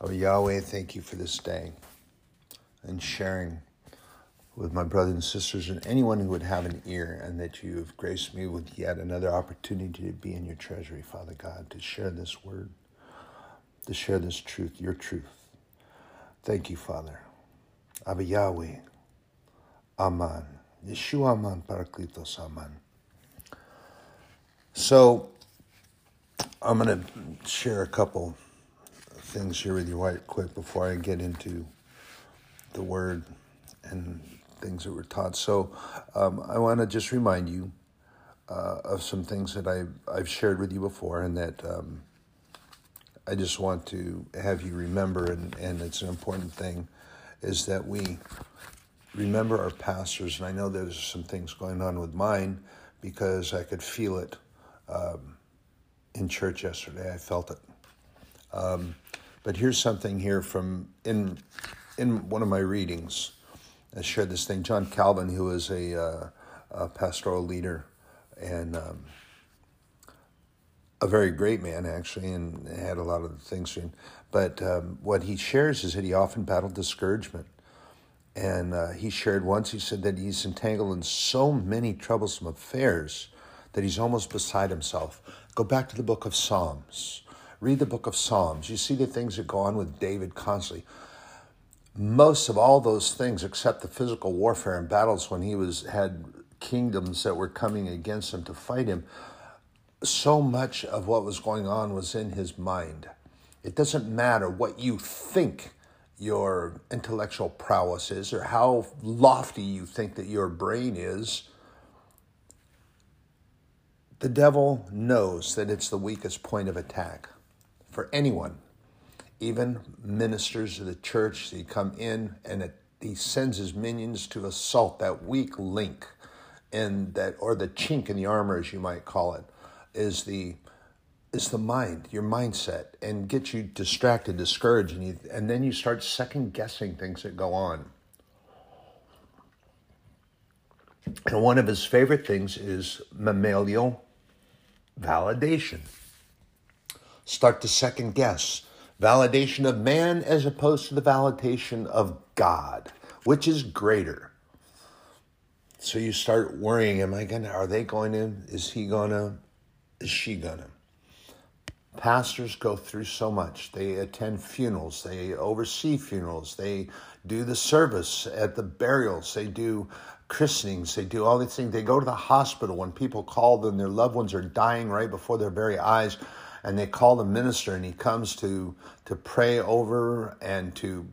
Oh, Yahweh, thank you for this day and sharing with my brothers and sisters and anyone who would have an ear, and that you have graced me with yet another opportunity to be in your treasury, Father God, to share this word, to share this truth, your truth. Thank you, Father. Abba Yahweh, Aman. Yeshua Aman, Parakletos Aman. So, I'm going to share a couple things here with you right quick before I get into the word and things that were taught. So um, I want to just remind you uh, of some things that I've, I've shared with you before and that um, I just want to have you remember, and, and it's an important thing, is that we remember our pastors. And I know there's some things going on with mine because I could feel it um, in church yesterday. I felt it. Um, but here's something here from in in one of my readings. I shared this thing. John Calvin, who was a, uh, a pastoral leader and um, a very great man, actually, and had a lot of things. But um, what he shares is that he often battled discouragement. And uh, he shared once, he said that he's entangled in so many troublesome affairs that he's almost beside himself. Go back to the book of Psalms. Read the book of Psalms. You see the things that go on with David constantly. Most of all those things, except the physical warfare and battles when he was had kingdoms that were coming against him to fight him, so much of what was going on was in his mind. It doesn't matter what you think your intellectual prowess is or how lofty you think that your brain is. The devil knows that it's the weakest point of attack for anyone, even ministers of the church. He come in and it, he sends his minions to assault that weak link in that, or the chink in the armor, as you might call it, is the is the mind, your mindset, and get you distracted, discouraged, and, you, and then you start second guessing things that go on. And one of his favorite things is mammalian validation start to second guess validation of man as opposed to the validation of God, which is greater. So you start worrying, am I gonna, are they going to, is he gonna, is she gonna? Pastors go through so much. They attend funerals, they oversee funerals, they do the service at the burials, they do christenings, they do all these things. They go to the hospital when people call them, their loved ones are dying right before their very eyes and they call the minister and he comes to to pray over and to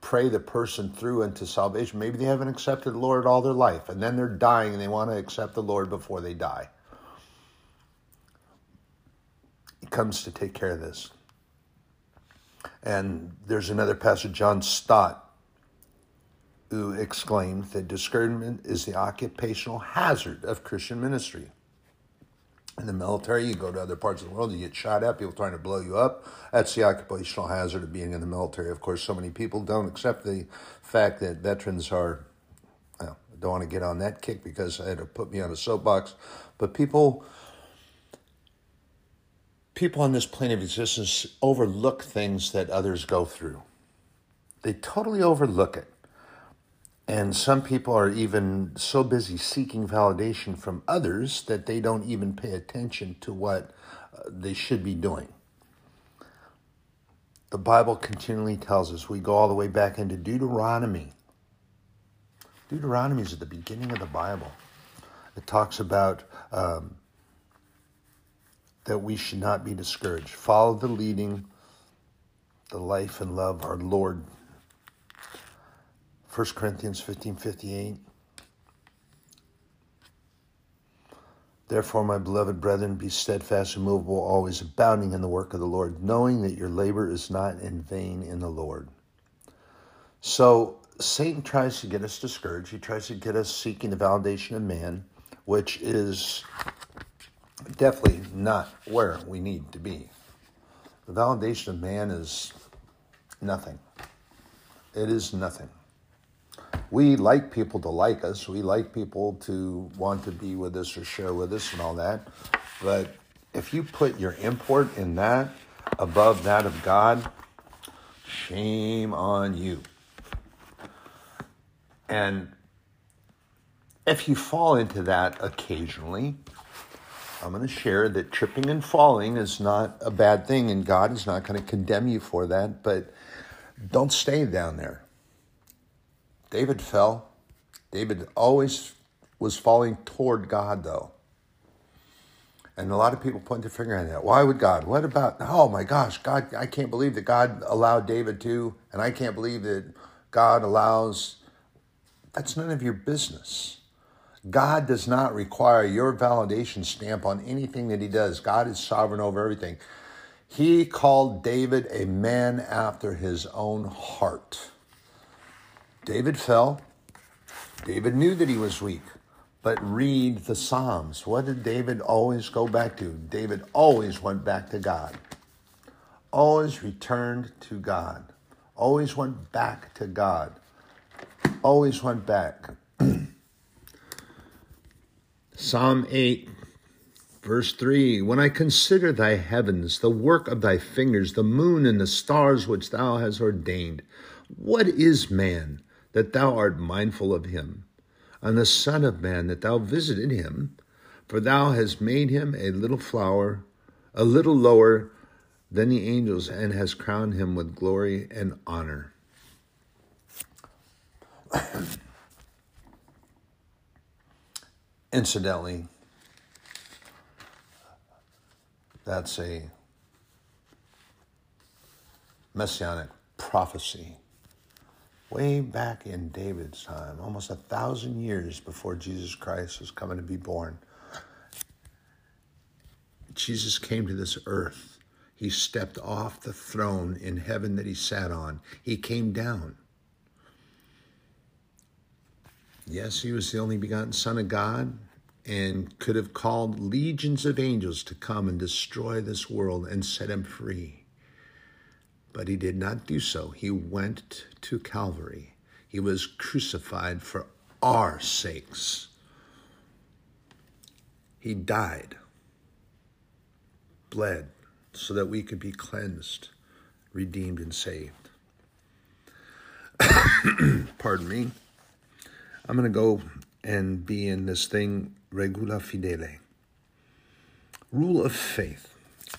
pray the person through into salvation. Maybe they haven't accepted the lord all their life and then they're dying and they want to accept the lord before they die. He comes to take care of this. And there's another pastor john stott who exclaimed that discouragement is the occupational hazard of christian ministry in the military, you go to other parts of the world, you get shot at, people trying to blow you up. That's the occupational hazard of being in the military. Of course, so many people don't accept the fact that veterans are, well, I don't want to get on that kick because I had to put me on a soapbox, but people people on this plane of existence overlook things that others go through. They totally overlook it. And some people are even so busy seeking validation from others that they don't even pay attention to what uh, they should be doing. The Bible continually tells us, we go all the way back into Deuteronomy. Deuteronomy is at the beginning of the Bible. It talks about um, that we should not be discouraged. Follow the leading, the life and love our Lord 1 Corinthians 15 58. Therefore, my beloved brethren, be steadfast, immovable, always abounding in the work of the Lord, knowing that your labor is not in vain in the Lord. So, Satan tries to get us discouraged. He tries to get us seeking the validation of man, which is definitely not where we need to be. The validation of man is nothing. It is nothing we like people to like us. We like people to want to be with us or share with us and all that. But if you put your import in that, above that of God, shame on you. And if you fall into that occasionally, I'm going to share that tripping and falling is not a bad thing, and God is not going to condemn you for that, but don't stay down there. David fell. David always was falling toward God, though. And a lot of people point their finger at that. Why would God? What about, oh my gosh, God, I can't believe that God allowed David to, and I can't believe that God allows. That's none of your business. God does not require your validation stamp on anything that he does. God is sovereign over everything. He called David a man after his own heart. David fell. David knew that he was weak. But read the Psalms. What did David always go back to? David always went back to God. Always returned to God. Always went back to God. Always went back. Psalm 8, verse 3 When I consider thy heavens, the work of thy fingers, the moon and the stars which thou hast ordained, what is man that thou art mindful of him? And the Son of Man that thou visited him? For thou hast made him a little flower, a little lower than the angels, and hast crowned him with glory and honor. Incidentally, that's a messianic prophecy way back in David's time, almost a thousand years before Jesus Christ was coming to be born. Jesus came to this earth. He stepped off the throne in heaven that he sat on. He came down. Yes, he was the only begotten Son of God and could have called legions of angels to come and destroy this world and set him free. But he did not do so. He went to Calvary. He was crucified for our sakes. He died, bled, so that we could be cleansed, redeemed, and saved. Pardon me. I'm going to go and be in this thing, regula fidele. Rule of faith.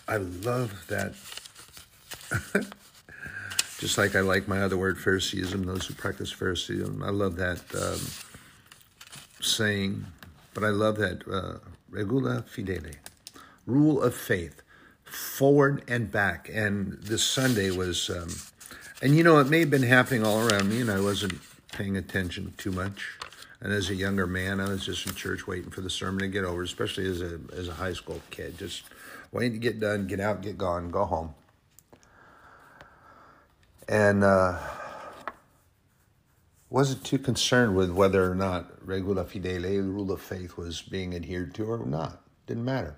I love that. Just like I like my other word, Phariseeism, those who practice Phariseeism. I love that um, saying, but I love that uh, regula fidele. Rule of faith, forward and back. And this Sunday was, um, and you know, it may have been happening all around me, and I wasn't paying attention too much. And as a younger man, I was just in church waiting for the sermon to get over, especially as a as a high school kid, just waiting to get done, get out, get gone, go home. And uh, wasn't too concerned with whether or not regula fidele, the rule of faith, was being adhered to or not. Didn't matter.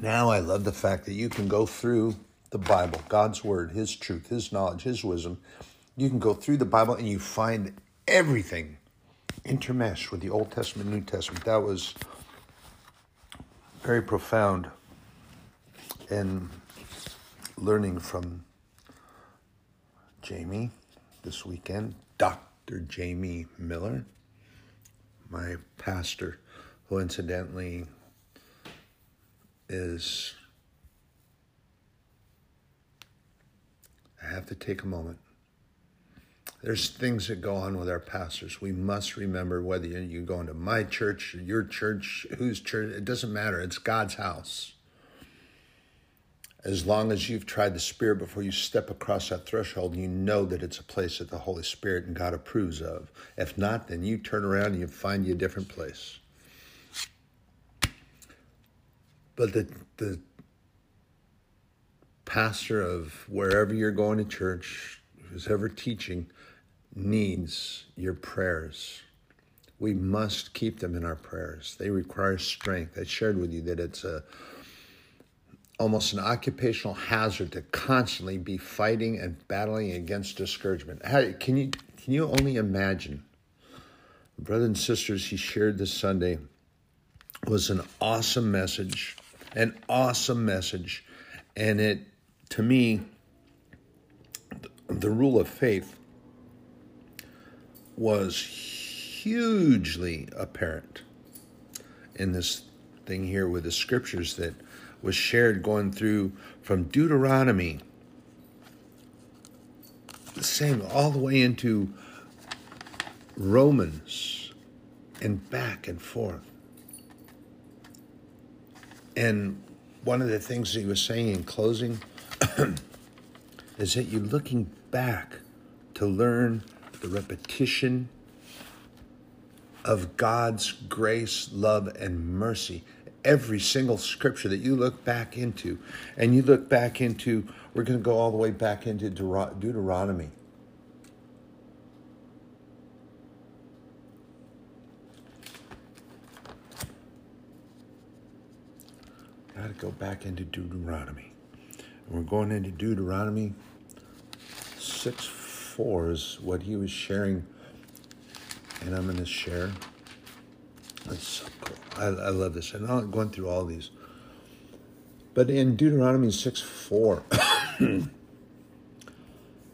Now I love the fact that you can go through the Bible, God's Word, His truth, His knowledge, His wisdom. You can go through the Bible and you find everything intermeshed with the Old Testament, New Testament. That was very profound in learning from Jamie this weekend, Dr. Jamie Miller, my pastor, who incidentally is I have to take a moment. There's things that go on with our pastors. We must remember whether you go into my church, your church, whose church, it doesn't matter. It's God's house. As long as you've tried the Spirit before you step across that threshold, you know that it's a place that the Holy Spirit and God approves of. If not, then you turn around and you find you a different place. But the the pastor of wherever you're going to church, who's ever teaching, needs your prayers. We must keep them in our prayers. They require strength. I shared with you that it's a almost an occupational hazard to constantly be fighting and battling against discouragement. How, can you can you only imagine? Brothers and sisters, he shared this Sunday was an awesome message an awesome message. And it, to me, the rule of faith was hugely apparent in this thing here with the scriptures that was shared going through from Deuteronomy, saying all the way into Romans and back and forth. And one of the things he was saying in closing is that you're looking back to learn the repetition of God's grace, love, and mercy. Every single scripture that you look back into, and you look back into, we're going to go all the way back into Deuteronomy. Got to go back into Deuteronomy. And we're going into Deuteronomy 6 4 is what he was sharing and I'm going to share. That's so cool. I, I love this. And I'm going through all these. But in Deuteronomy 6 4,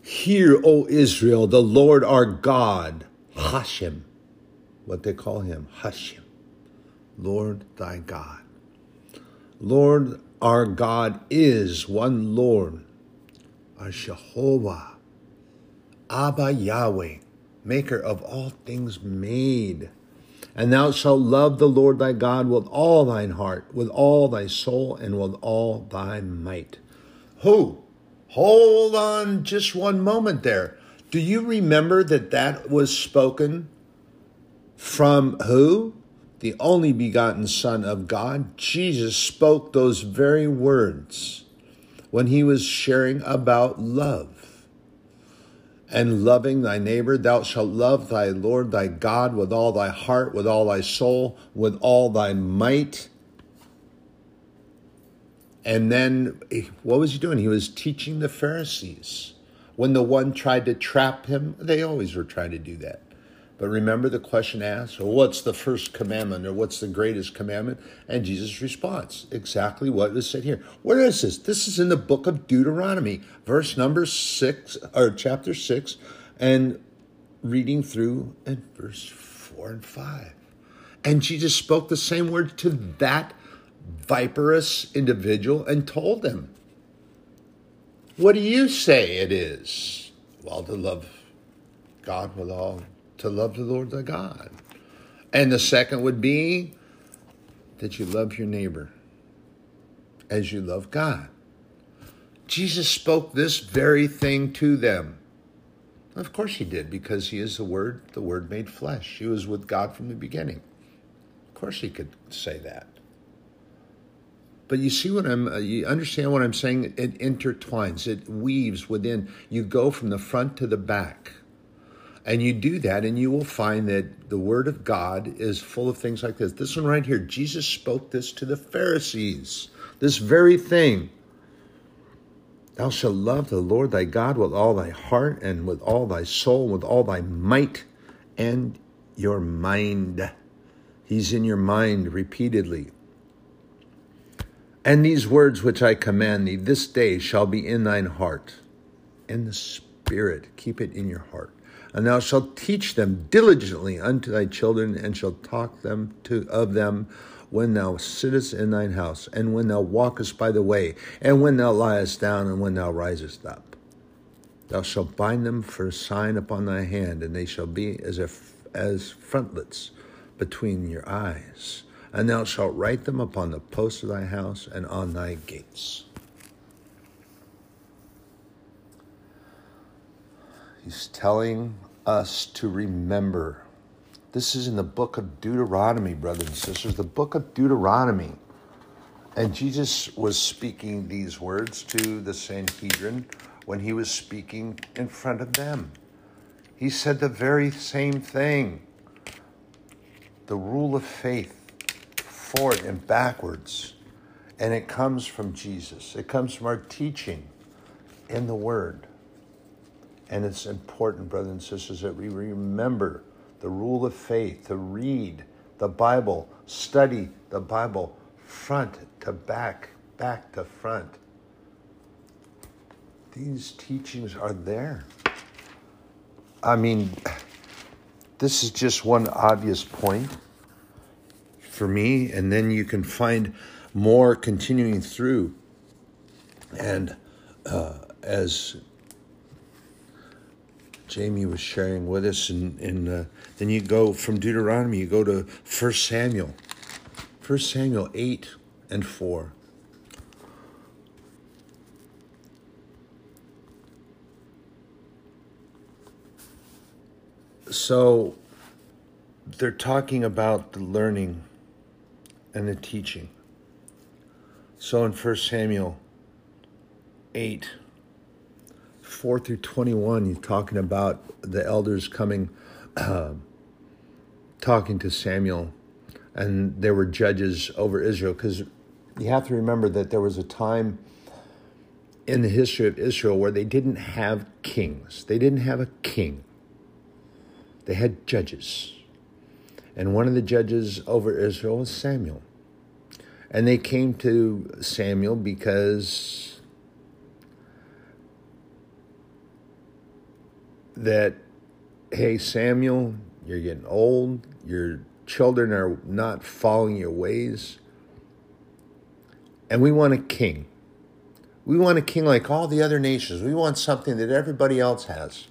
Hear, O Israel, the Lord our God, Hashem, what they call him, Hashem, Lord thy God. Lord our God is one Lord, our Jehovah, Abba Yahweh, maker of all things made. And thou shalt love the Lord thy God with all thine heart, with all thy soul, and with all thy might. Who? Hold on just one moment there. Do you remember that that was spoken from who? The only begotten Son of God. Jesus spoke those very words when he was sharing about love and loving thy neighbor. Thou shalt love thy Lord thy God with all thy heart, with all thy soul, with all thy might. And then what was he doing? He was teaching the Pharisees. When the one tried to trap him, they always were trying to do that. But remember the question asked, well, what's the first commandment or what's the greatest commandment? And Jesus' response, exactly what was said here. Where is this? This is in the book of Deuteronomy, verse number six, or chapter six, and reading through at verse four and five. And Jesus spoke the same word to that viperous individual and told him, What do you say it is? Well, to love God with all to love the Lord thy God. And the second would be that you love your neighbor as you love God. Jesus spoke this very thing to them. Of course he did, because he is the Word, the Word made flesh. He was with God from the beginning. Of course he could say that. But you see what I'm, you understand what I'm saying? It intertwines, it weaves within. You go from the front to the back. And you do that, and you will find that the Word of God is full of things like this. This one right here, Jesus spoke this to the Pharisees, this very thing. Thou shalt love the Lord thy God with all thy heart, and with all thy soul, with all thy might, and your mind. He's in your mind repeatedly. And these words which I command thee this day shall be in thine heart, in the Spirit. Keep it in your heart and thou shalt teach them diligently unto thy children, and shalt talk them to of them when thou sittest in thine house, and when thou walkest by the way, and when thou liest down, and when thou risest up. Thou shalt bind them for a sign upon thy hand, and they shall be as as frontlets between your eyes. And thou shalt write them upon the posts of thy house and on thy gates. He's telling us to remember. This is in the book of Deuteronomy, brothers and sisters, the book of Deuteronomy. And Jesus was speaking these words to the Sanhedrin when he was speaking in front of them. He said the very same thing the rule of faith, forward and backwards. And it comes from Jesus, it comes from our teaching in the Word. And it's important, brothers and sisters, that we remember the rule of faith to read the Bible, study the Bible front to back, back to front. These teachings are there. I mean, this is just one obvious point for me, and then you can find more continuing through. And uh, as Jamie was sharing with us, and, and uh, then you go from Deuteronomy, you go to 1 Samuel, 1 Samuel 8 and 4. So they're talking about the learning and the teaching. So in 1 Samuel 8, 4 through 21, he's talking about the elders coming, uh, talking to Samuel, and there were judges over Israel. Because you have to remember that there was a time in the history of Israel where they didn't have kings, they didn't have a king, they had judges. And one of the judges over Israel was Samuel. And they came to Samuel because that, hey, Samuel, you're getting old, your children are not following your ways, and we want a king. We want a king like all the other nations. We want something that everybody else has.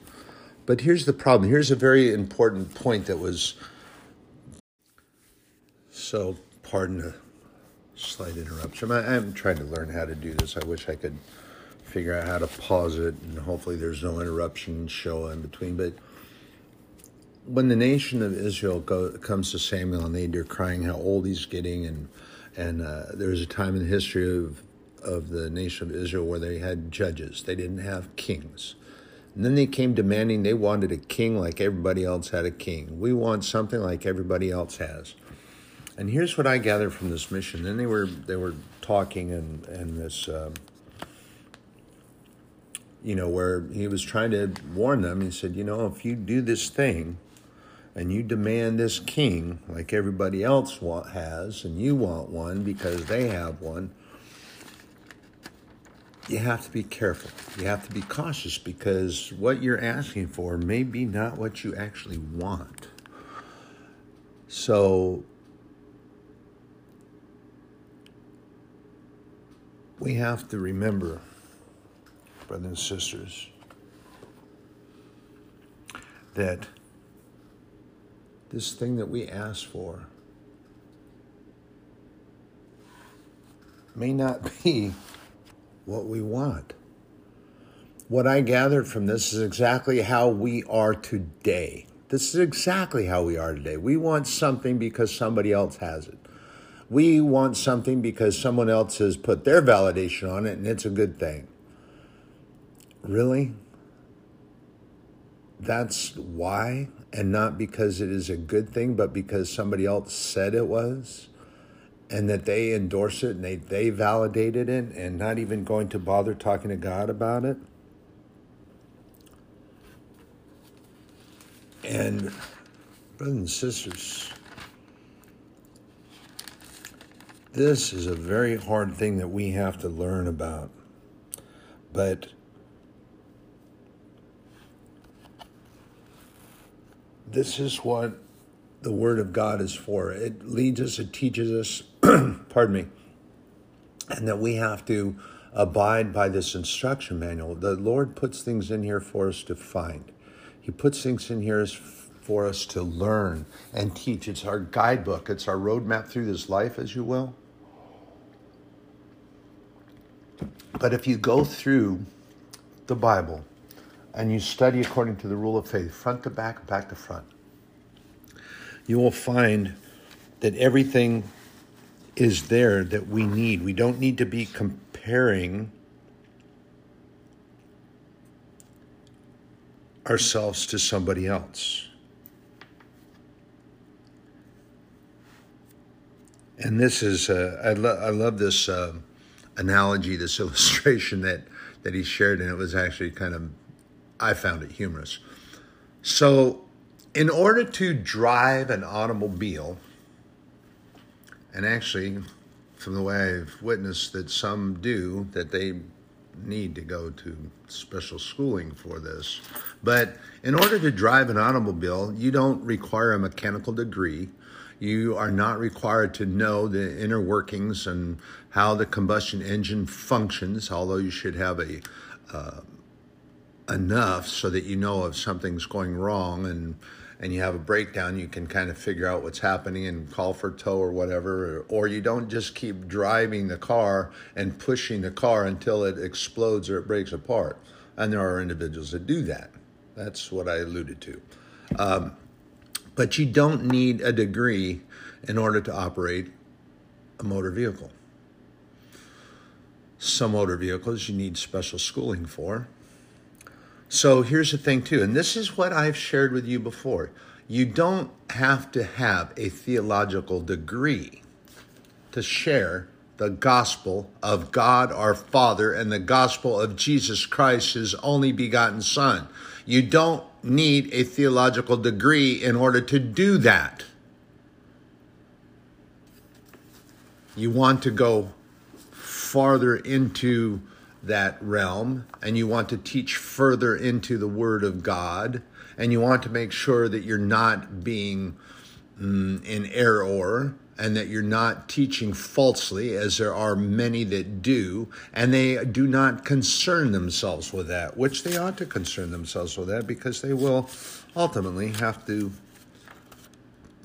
But here's the problem. Here's a very important point that was so, pardon the slight interruption. I, am trying to learn how to do this. I wish I could figure out how to pause it, and hopefully, there's no interruption show in between. But when the nation of Israel go, comes to Samuel and they, are crying how old he's getting, and and uh, there was a time in the history of of the nation of Israel where they had judges. They didn't have kings. And then they came demanding they wanted a king like everybody else had a king. We want something like everybody else has. And here's what I gathered from this mission. Then they were they were talking and and this, um, you know, where he was trying to warn them. He said, you know, if you do this thing, and you demand this king like everybody else want, has, and you want one because they have one, you have to be careful. You have to be cautious because what you're asking for may be not what you actually want. So we have to remember, brothers and sisters, that this thing that we ask for may not be what we want. What I gathered from this is exactly how we are today. This is exactly how we are today. We want something because somebody else has it. We want something because someone else has put their validation on it and it's a good thing. Really? That's why, and not because it is a good thing, but because somebody else said it was, and that they endorse it and they, they validated it, and not even going to bother talking to God about it. And, brothers and sisters, This is a very hard thing that we have to learn about. But this is what the Word of God is for. It leads us, it teaches us, pardon me, and that we have to abide by this instruction manual. The Lord puts things in here for us to find, He puts things in here for us to learn and teach. It's our guidebook, it's our roadmap through this life, as you will. But if you go through the Bible and you study according to the rule of faith, front to back, back to front, you will find that everything is there that we need. We don't need to be comparing ourselves to somebody else. And this is, uh, I, lo- I love this. Uh, analogy, this illustration that that he shared, and it was actually kind of, I found it humorous. So, in order to drive an automobile, and actually, from the way I've witnessed that some do, that they need to go to special schooling for this. But in order to drive an automobile, you don't require a mechanical degree. You are not required to know the inner workings and how the combustion engine functions, although you should have a uh, enough so that you know if something's going wrong and and you have a breakdown, you can kind of figure out what's happening and call for tow or whatever. Or, you don't just keep driving the car and pushing the car until it explodes or it breaks apart. And there are individuals that do that. That's what I alluded to. Um, but you don't need a degree in order to operate a motor vehicle. Some motor vehicles you need special schooling for. So here's the thing, too, and this is what I've shared with you before. You don't have to have a theological degree to share the gospel of God our Father and the gospel of Jesus Christ, his only begotten Son. You don't need a theological degree in order to do that. You want to go farther into that realm and you want to teach further into the Word of God and you want to make sure that you're not being mm, in error and that you're not teaching falsely, as there are many that do, and they do not concern themselves with that, which they ought to concern themselves with that because they will ultimately have to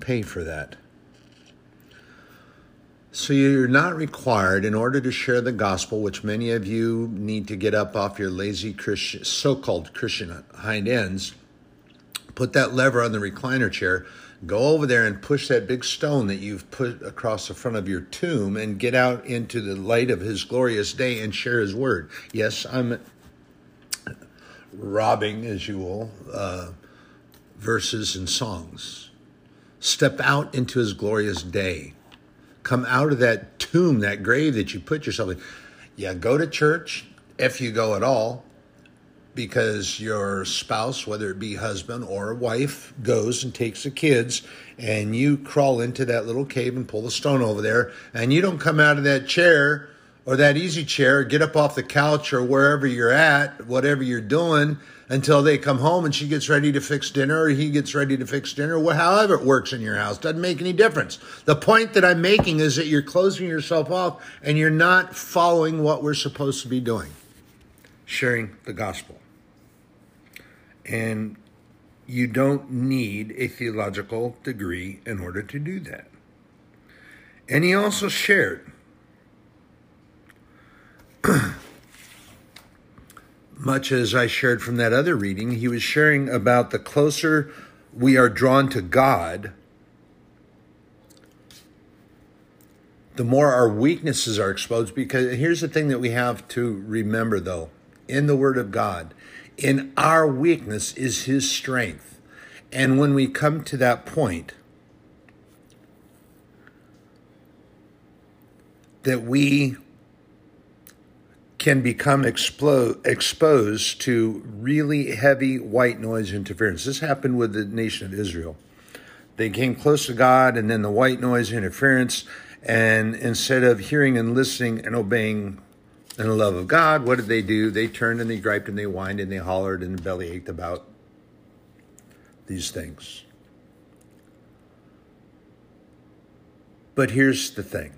pay for that. So you're not required, in order to share the gospel, which many of you need to get up off your lazy Christian, so-called Christian hind ends, put that lever on the recliner chair, go over there and push that big stone that you've put across the front of your tomb, and get out into the light of His glorious day and share His word. Yes, I'm robbing, as you will, uh, verses and songs. Step out into His glorious day come out of that tomb, that grave that you put yourself in. Yeah, go to church if you go at all, because your spouse, whether it be husband or wife, goes and takes the kids, and you crawl into that little cave and pull the stone over there, and you don't come out of that chair or that easy chair, get up off the couch or wherever you're at, whatever you're doing, until they come home and she gets ready to fix dinner or he gets ready to fix dinner, however it works in your house. Doesn't make any difference. The point that I'm making is that you're closing yourself off and you're not following what we're supposed to be doing sharing the gospel. And you don't need a theological degree in order to do that. And he also shared much as I shared from that other reading, he was sharing about the closer we are drawn to God, the more our weaknesses are exposed. Because here's the thing that we have to remember, though in the Word of God, in our weakness is His strength. And when we come to that point, that we can become exposed to really heavy white noise interference. This happened with the nation of Israel. They came close to God, and then the white noise interference. And instead of hearing and listening and obeying in the love of God, what did they do? They turned and they griped and they whined and they hollered and belly ached about these things. But here's the thing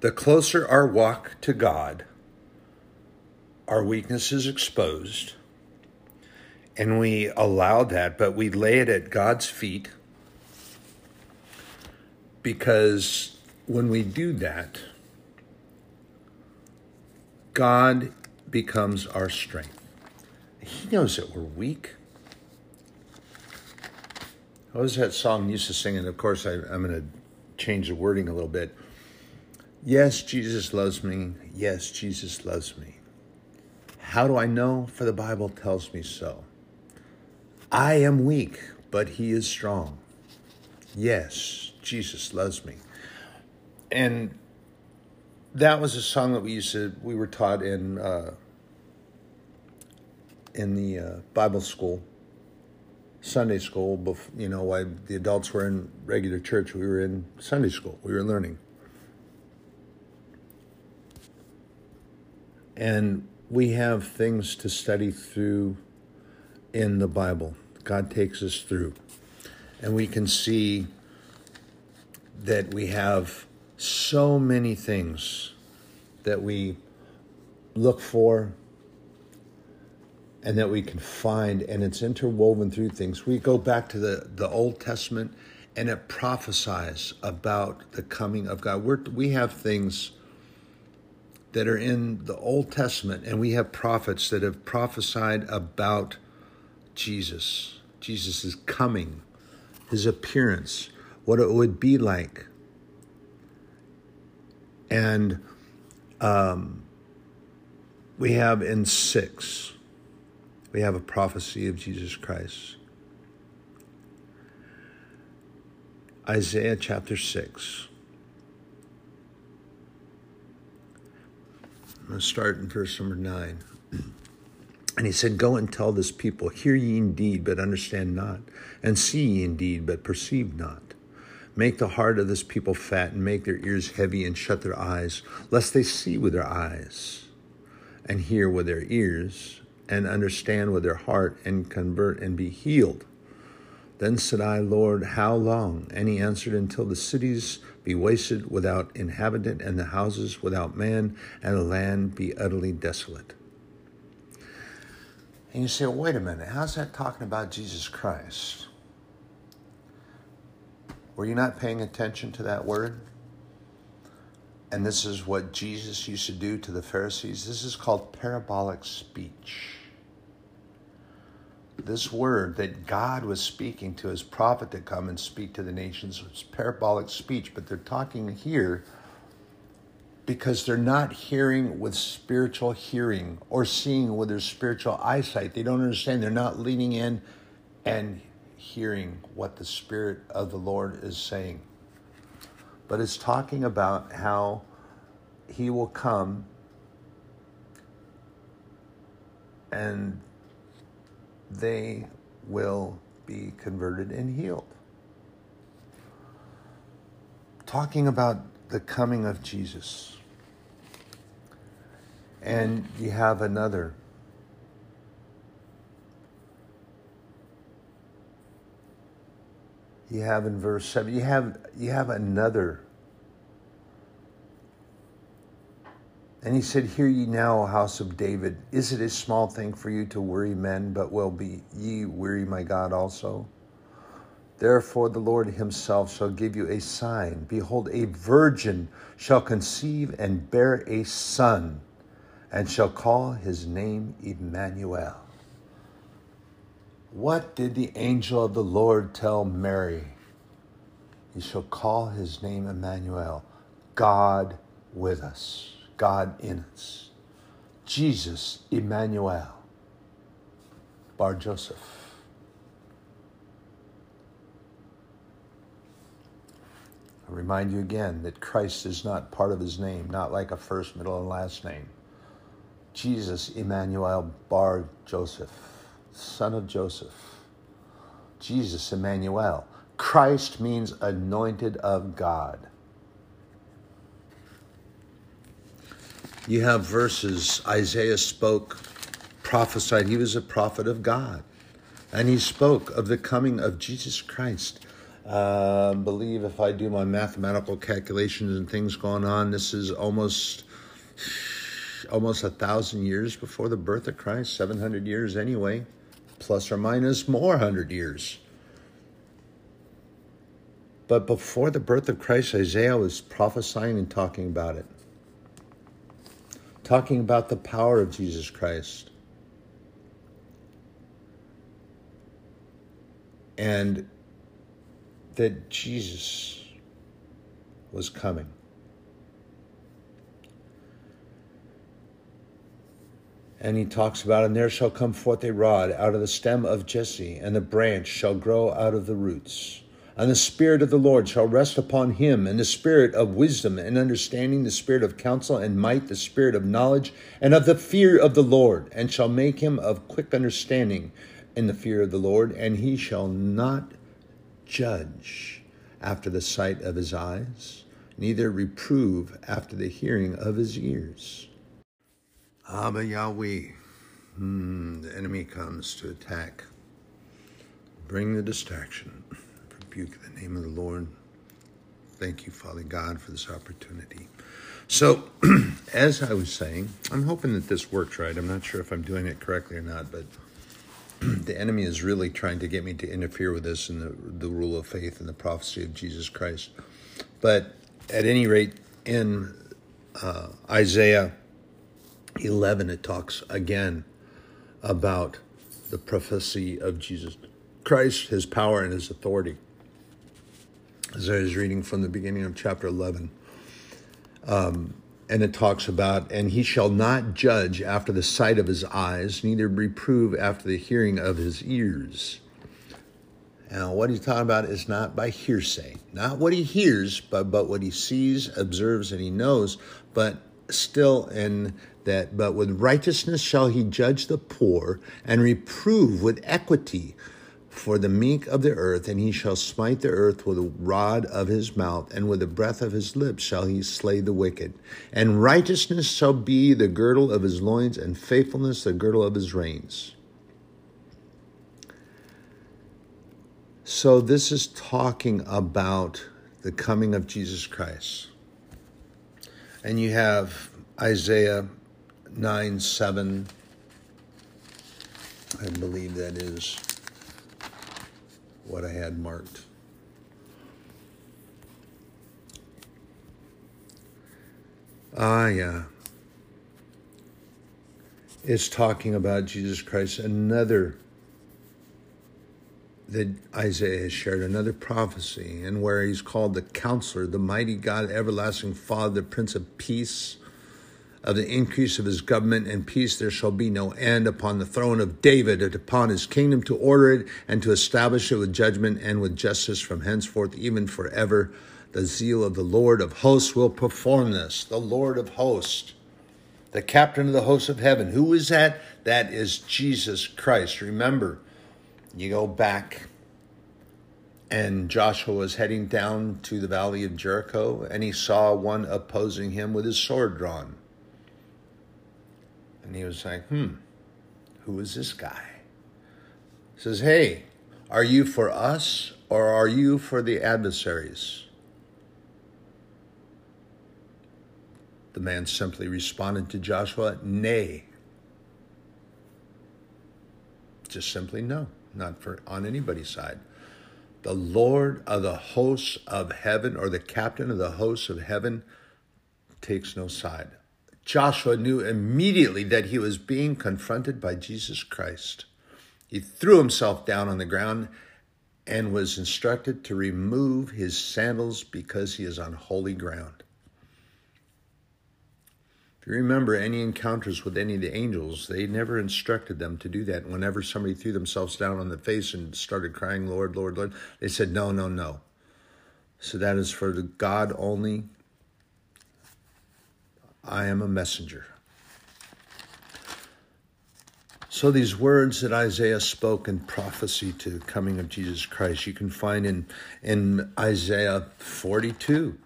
the closer our walk to God, our weakness is exposed and we allow that, but we lay it at God's feet because when we do that, God becomes our strength. He knows that we're weak. What was that song used to sing? And of course, I, I'm going to change the wording a little bit. Yes, Jesus loves me. Yes, Jesus loves me. How do I know? For the Bible tells me so. I am weak, but he is strong. Yes, Jesus loves me. And that was a song that we used to we were taught in uh, in the uh, Bible school, Sunday school. Before, you know, while the adults were in regular church, we were in Sunday school. We were learning. And we have things to study through in the Bible. God takes us through. And we can see that we have so many things that we look for and that we can find, and it's interwoven through things. We go back to the, the Old Testament and it prophesies about the coming of God. We're, we have things that are in the Old Testament, and we have prophets that have prophesied about Jesus, Jesus' coming, his appearance, what it would be like. And um, we have in six, we have a prophecy of Jesus Christ. Isaiah chapter 6. I'm going to start in verse number 9. And he said, Go and tell this people, Hear ye indeed, but understand not, and see ye indeed, but perceive not. Make the heart of this people fat, and make their ears heavy, and shut their eyes, lest they see with their eyes, and hear with their ears, and understand with their heart, and convert, and be healed. Then said I, Lord, how long? And he answered, Until the cities be wasted without inhabitant, and the houses without man, and the land be utterly desolate. And you say, well, wait a minute, how's that talking about Jesus Christ? Were you not paying attention to that word? And this is what Jesus used to do to the Pharisees. This is called parabolic speech this word that God was speaking to his prophet to come and speak to the nations was parabolic speech, but they're talking here because they're not hearing with spiritual hearing or seeing with their spiritual eyesight. They don't understand. They're not leaning in and hearing what the Spirit of the Lord is saying. But it's talking about how he will come and they will be converted and healed. Talking about the coming of Jesus. And you have another. You have in verse 7, you have, you have another And he said, Hear ye now, O house of David, is it a small thing for you to weary men, but will be ye weary my God also? Therefore the Lord himself shall give you a sign. Behold, a virgin shall conceive and bear a son, and shall call his name Emmanuel. What did the angel of the Lord tell Mary? He shall call his name Emmanuel, God with us. God in us. Jesus, Emmanuel, Bar Joseph. I remind you again that Christ is not part of his name, not like a first, middle, and last name. Jesus, Emmanuel, Bar Joseph, son of Joseph. Jesus, Emmanuel. Christ means anointed of God. You have verses Isaiah spoke, prophesied. He was a prophet of God. And he spoke of the coming of Jesus Christ. Uh, believe if I do my mathematical calculations and things going on, this is almost almost a thousand years before the birth of Christ, 700 years anyway, plus or minus more hundred years. But before the birth of Christ, Isaiah was prophesying and talking about it talking about the power of Jesus Christ. And that Jesus was coming. And he talks about, and there shall come forth a rod out of the stem of Jesse, and the branch shall grow out of the roots. And the Spirit of the Lord shall rest upon him, and the Spirit of wisdom and understanding, the Spirit of counsel and might, the Spirit of knowledge and of the fear of the Lord, and shall make him of quick understanding in the fear of the Lord, and he shall not judge after the sight of his eyes, neither reprove after the hearing of his ears. Abba Yahweh, hmm, the enemy comes to attack. Bring the distraction. Rebuke the name of the Lord. Thank you, Father God, for this opportunity. So, as I was saying, I'm hoping that this works right. I'm not sure if I'm doing it correctly or not, but the enemy is really trying to get me to interfere with this and the, the rule of faith and the prophecy of Jesus Christ. But at any rate, in uh, Isaiah 11, it talks again about the prophecy of Jesus Christ, his power, and his authority. As I was reading from the beginning of chapter 11, um, and it talks about, and he shall not judge after the sight of his eyes, neither reprove after the hearing of his ears. Now, what he's talking about is not by hearsay, not what he hears, but, but what he sees, observes, and he knows, but still in that, but with righteousness shall he judge the poor and reprove with equity for the meek of the earth, and he shall smite the earth with the rod of his mouth, and with the breath of his lips shall he slay the wicked. And righteousness shall be the girdle of his loins, and faithfulness the girdle of his reins. So, this is talking about the coming of Jesus Christ. And you have Isaiah 9 7. I believe that is what I had marked. Ah, yeah. It's talking about Jesus Christ, another that Isaiah has shared, another prophecy, and where he's called the counselor, the mighty God, everlasting Father, the Prince of Peace of the increase of his government and peace there shall be no end upon the throne of David and upon his kingdom to order it and to establish it with judgment and with justice from henceforth even forever. The zeal of the Lord of hosts will perform this. The Lord of hosts, the captain of the hosts of heaven. Who is that? That is Jesus Christ. Remember, you go back and Joshua was heading down to the valley of Jericho and he saw one opposing him with his sword drawn. And he was like, hmm, who is this guy? He says, hey, are you for us or are you for the adversaries? The man simply responded to Joshua, nay. Just simply no, not for on anybody's side. The Lord of the hosts of heaven or the captain of the hosts of heaven takes no side. Joshua knew immediately that he was being confronted by Jesus Christ. He threw himself down on the ground and was instructed to remove his sandals because he is on holy ground. If you remember any encounters with any of the angels, they never instructed them to do that. Whenever somebody threw themselves down on the face and started crying, Lord, Lord, Lord, they said, No, no, no. So that is for God only I am a messenger. So these words that Isaiah spoke in prophecy to the coming of Jesus Christ, you can find in in Isaiah 42.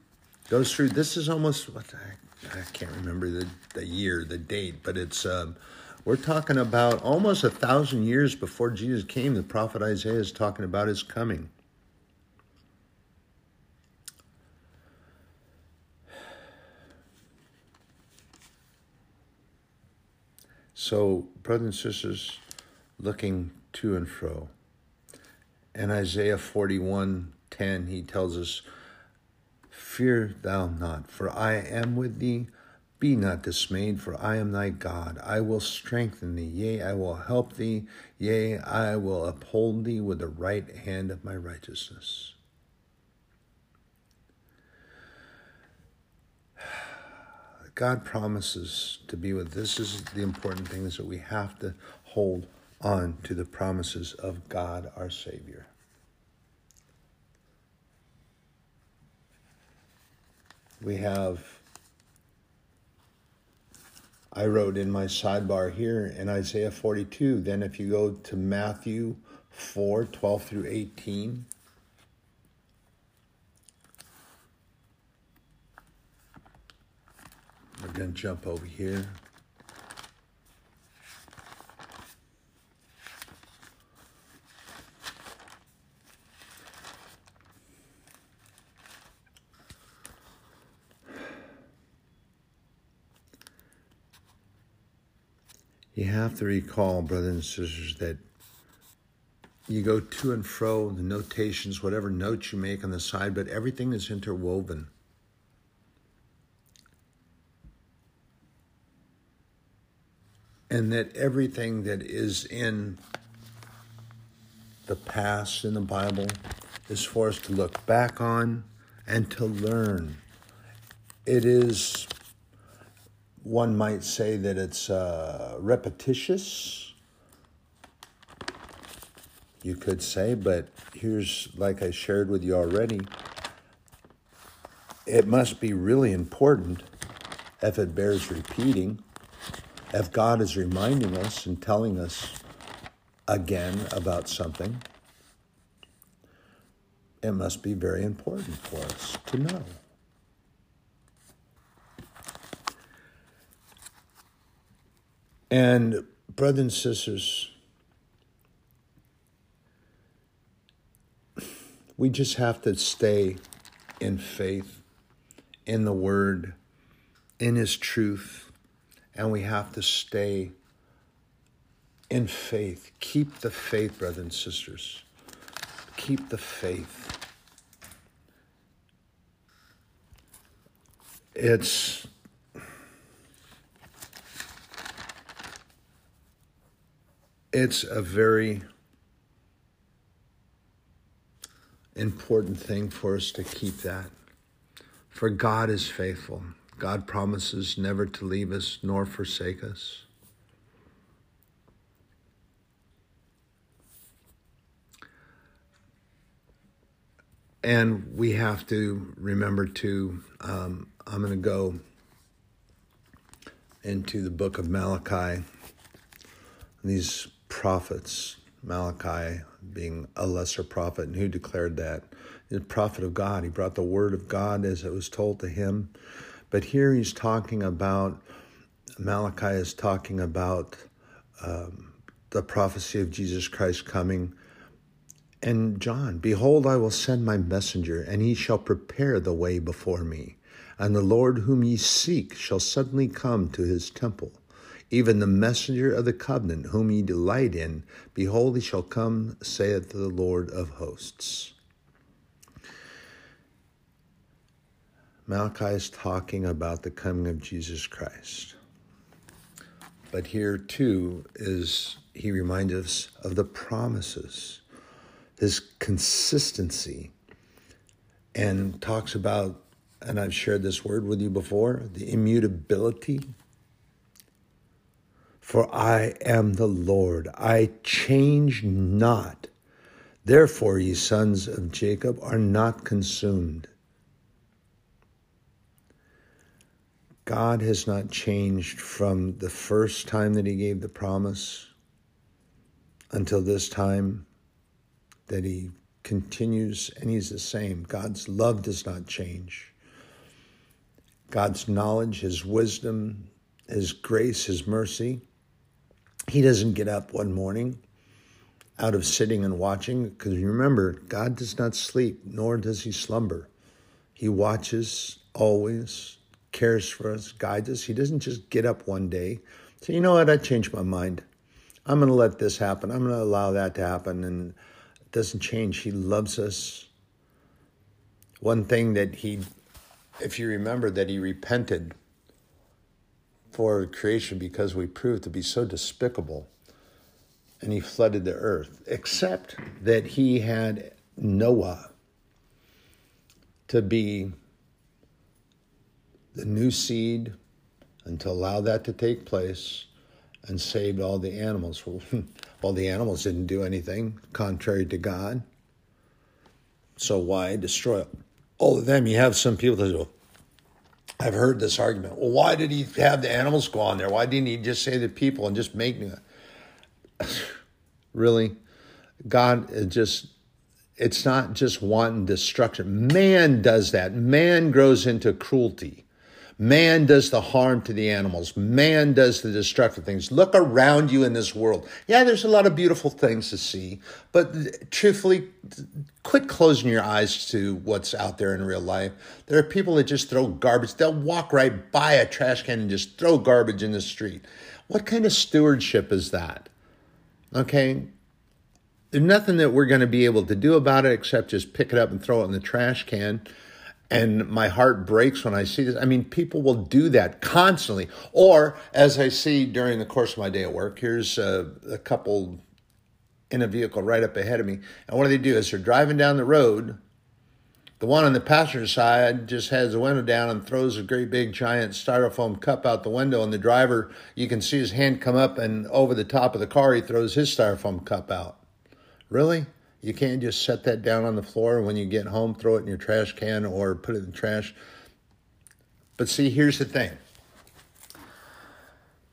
Goes through. This is almost what I, I can't remember the the year, the date, but it's um, we're talking about almost a thousand years before Jesus came. The prophet Isaiah is talking about his coming. So, brothers and sisters, looking to and fro. In Isaiah 41 10, he tells us, Fear thou not, for I am with thee. Be not dismayed, for I am thy God. I will strengthen thee, yea, I will help thee, yea, I will uphold thee with the right hand of my righteousness. God promises to be with. This is the important thing is that we have to hold on to the promises of God our Savior. We have I wrote in my sidebar here in Isaiah 42. Then, if you go to Matthew 4 12 through 18, Gonna jump over here. You have to recall, brothers and sisters, that you go to and fro, the notations, whatever notes you make on the side, but everything is interwoven. And that everything that is in the past in the Bible is for us to look back on and to learn. It is, one might say that it's uh, repetitious, you could say, but here's, like I shared with you already, it must be really important if it bears repeating, if God is reminding us and telling us again about something it must be very important for us to know. And, brothers and sisters, we just have to stay in faith, in the Word, in His truth, and we have to stay in faith. Keep the faith, brothers and sisters. Keep the faith. It's it's a very important thing for us to keep that. For God is faithful. God promises never to leave us nor forsake us. And we have to remember to um, I'm going to go into the book of Malachi. These prophets, Malachi being a lesser prophet, and who declared that? The prophet of God. He brought the word of God as it was told to him. But here he's talking about, Malachi is talking about um, the prophecy of Jesus Christ coming. And John, behold, I will send my messenger, and he shall prepare the way before me. And the Lord whom ye seek shall suddenly come to his temple. Even the messenger of the covenant whom ye delight in, behold, he shall come, saith the Lord of hosts. Malachi is talking about the coming of Jesus Christ. But here too is he reminds us of the promises, his consistency, and talks about and I've shared this word with you before the immutability. For I am the Lord, I change not. Therefore, ye sons of Jacob are not consumed. God has not changed from the first time that He gave the promise until this time that He continues and He's the same. God's love does not change. God's knowledge, His wisdom, His grace, His mercy. He doesn't get up one morning out of sitting and watching, because remember, God does not sleep, nor does He slumber. He watches always, cares for us, guides us. He doesn't just get up one day, say, you know what, I changed my mind. I'm going to let this happen. I'm going to allow that to happen. And it doesn't change. He loves us. One thing that he if you remember that he repented for creation because we proved to be so despicable and he flooded the earth, except that he had Noah to be the new seed and to allow that to take place and saved all the animals. Well, the animals didn't do anything contrary to God. So why destroy all of them. You have some people that go, I've heard this argument. Well, why did he have the animals go on there? Why didn't he just say the people and just make me? really? God just, it's not just wanton destruction. Man does that. Man grows into cruelty. Man does the harm to the animals. Man does the destructive things. Look around you in this world. Yeah, there's a lot of beautiful things to see, but truthfully, quit closing your eyes to what's out there in real life. There are people that just throw garbage. They'll walk right by a trash can and just throw garbage in the street. What kind of stewardship is that? Okay. There's nothing that we're going to be able to do about it except just pick it up and throw it in the trash can and my heart breaks when I see this. I mean, people will do that constantly. Or as I see during the course of my day at work, here's a, a couple in a vehicle right up ahead of me. And what do they do? As they're driving down the road, the one on the passenger side just has the window down and throws a great big giant styrofoam cup out the window. And the driver, you can see his hand come up and over the top of the car, he throws his styrofoam cup out. Really? You can't just set that down on the floor when you get home, throw it in your trash can or put it in the trash. But see, here's the thing.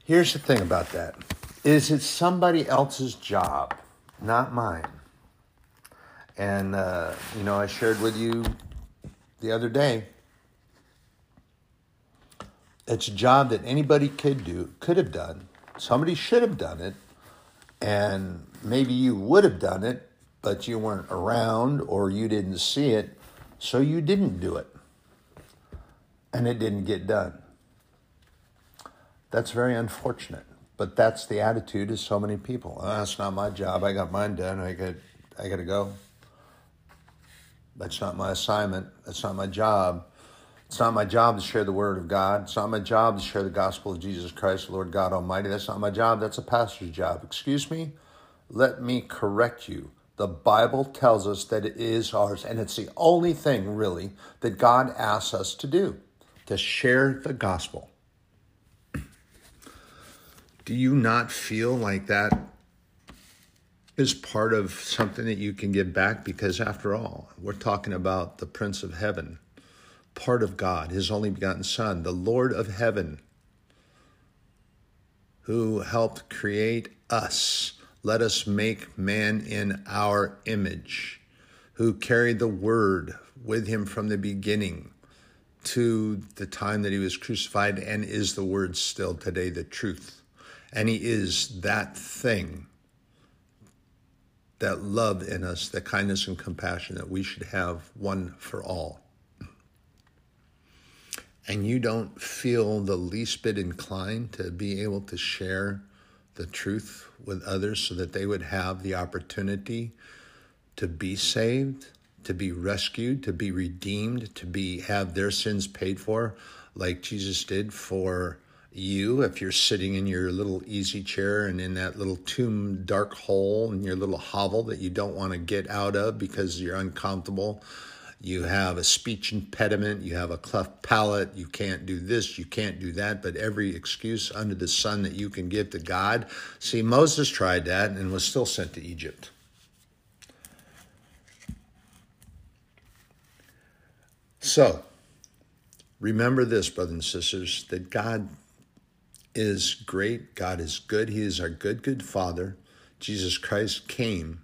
Here's the thing about that. Is it somebody else's job, not mine? And uh, you know, I shared with you the other day. It's a job that anybody could do, could have done. Somebody should have done it, and maybe you would have done it but you weren't around or you didn't see it, so you didn't do it. And it didn't get done. That's very unfortunate, but that's the attitude of so many people. Oh, that's not my job. I got mine done. I got I got to go. That's not my assignment. That's not my job. It's not my job to share the word of God. It's not my job to share the gospel of Jesus Christ, Lord God Almighty. That's not my job. That's a pastor's job. Excuse me? Let me correct you. The Bible tells us that it is ours, and it's the only thing really that God asks us to do to share the gospel. Do you not feel like that is part of something that you can give back? Because after all, we're talking about the Prince of Heaven, part of God, his only begotten Son, the Lord of Heaven, who helped create us let us make man in our image, who carried the word with him from the beginning to the time that he was crucified and is the word still today, the truth. And he is that thing, that love in us, the kindness and compassion that we should have one for all. And you don't feel the least bit inclined to be able to share the truth with others so that they would have the opportunity to be saved, to be rescued, to be redeemed, to be have their sins paid for like Jesus did for you. If you're sitting in your little easy chair and in that little tomb dark hole in your little hovel that you don't want to get out of because you're uncomfortable you have a speech impediment, you have a cleft palate, you can't do this, you can't do that, but every excuse under the sun that you can give to God. See, Moses tried that and was still sent to Egypt. So, remember this, brothers and sisters, that God is great, God is good, He is our good, good Father. Jesus Christ came.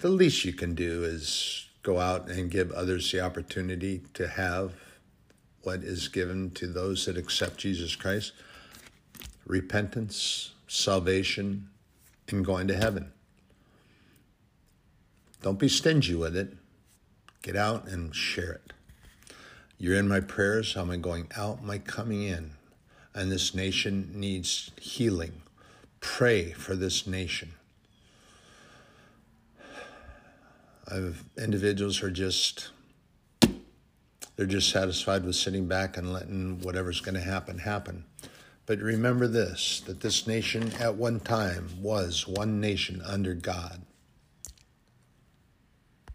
The least you can do is go out and give others the opportunity to have what is given to those that accept Jesus Christ repentance, salvation, and going to heaven. Don't be stingy with it. Get out and share it. You're in my prayers. How am I going out? I coming in? And this nation needs healing. Pray for this nation. I have individuals are just they're just satisfied with sitting back and letting whatever's going to happen happen. But remember this that this nation at one time was one nation under God.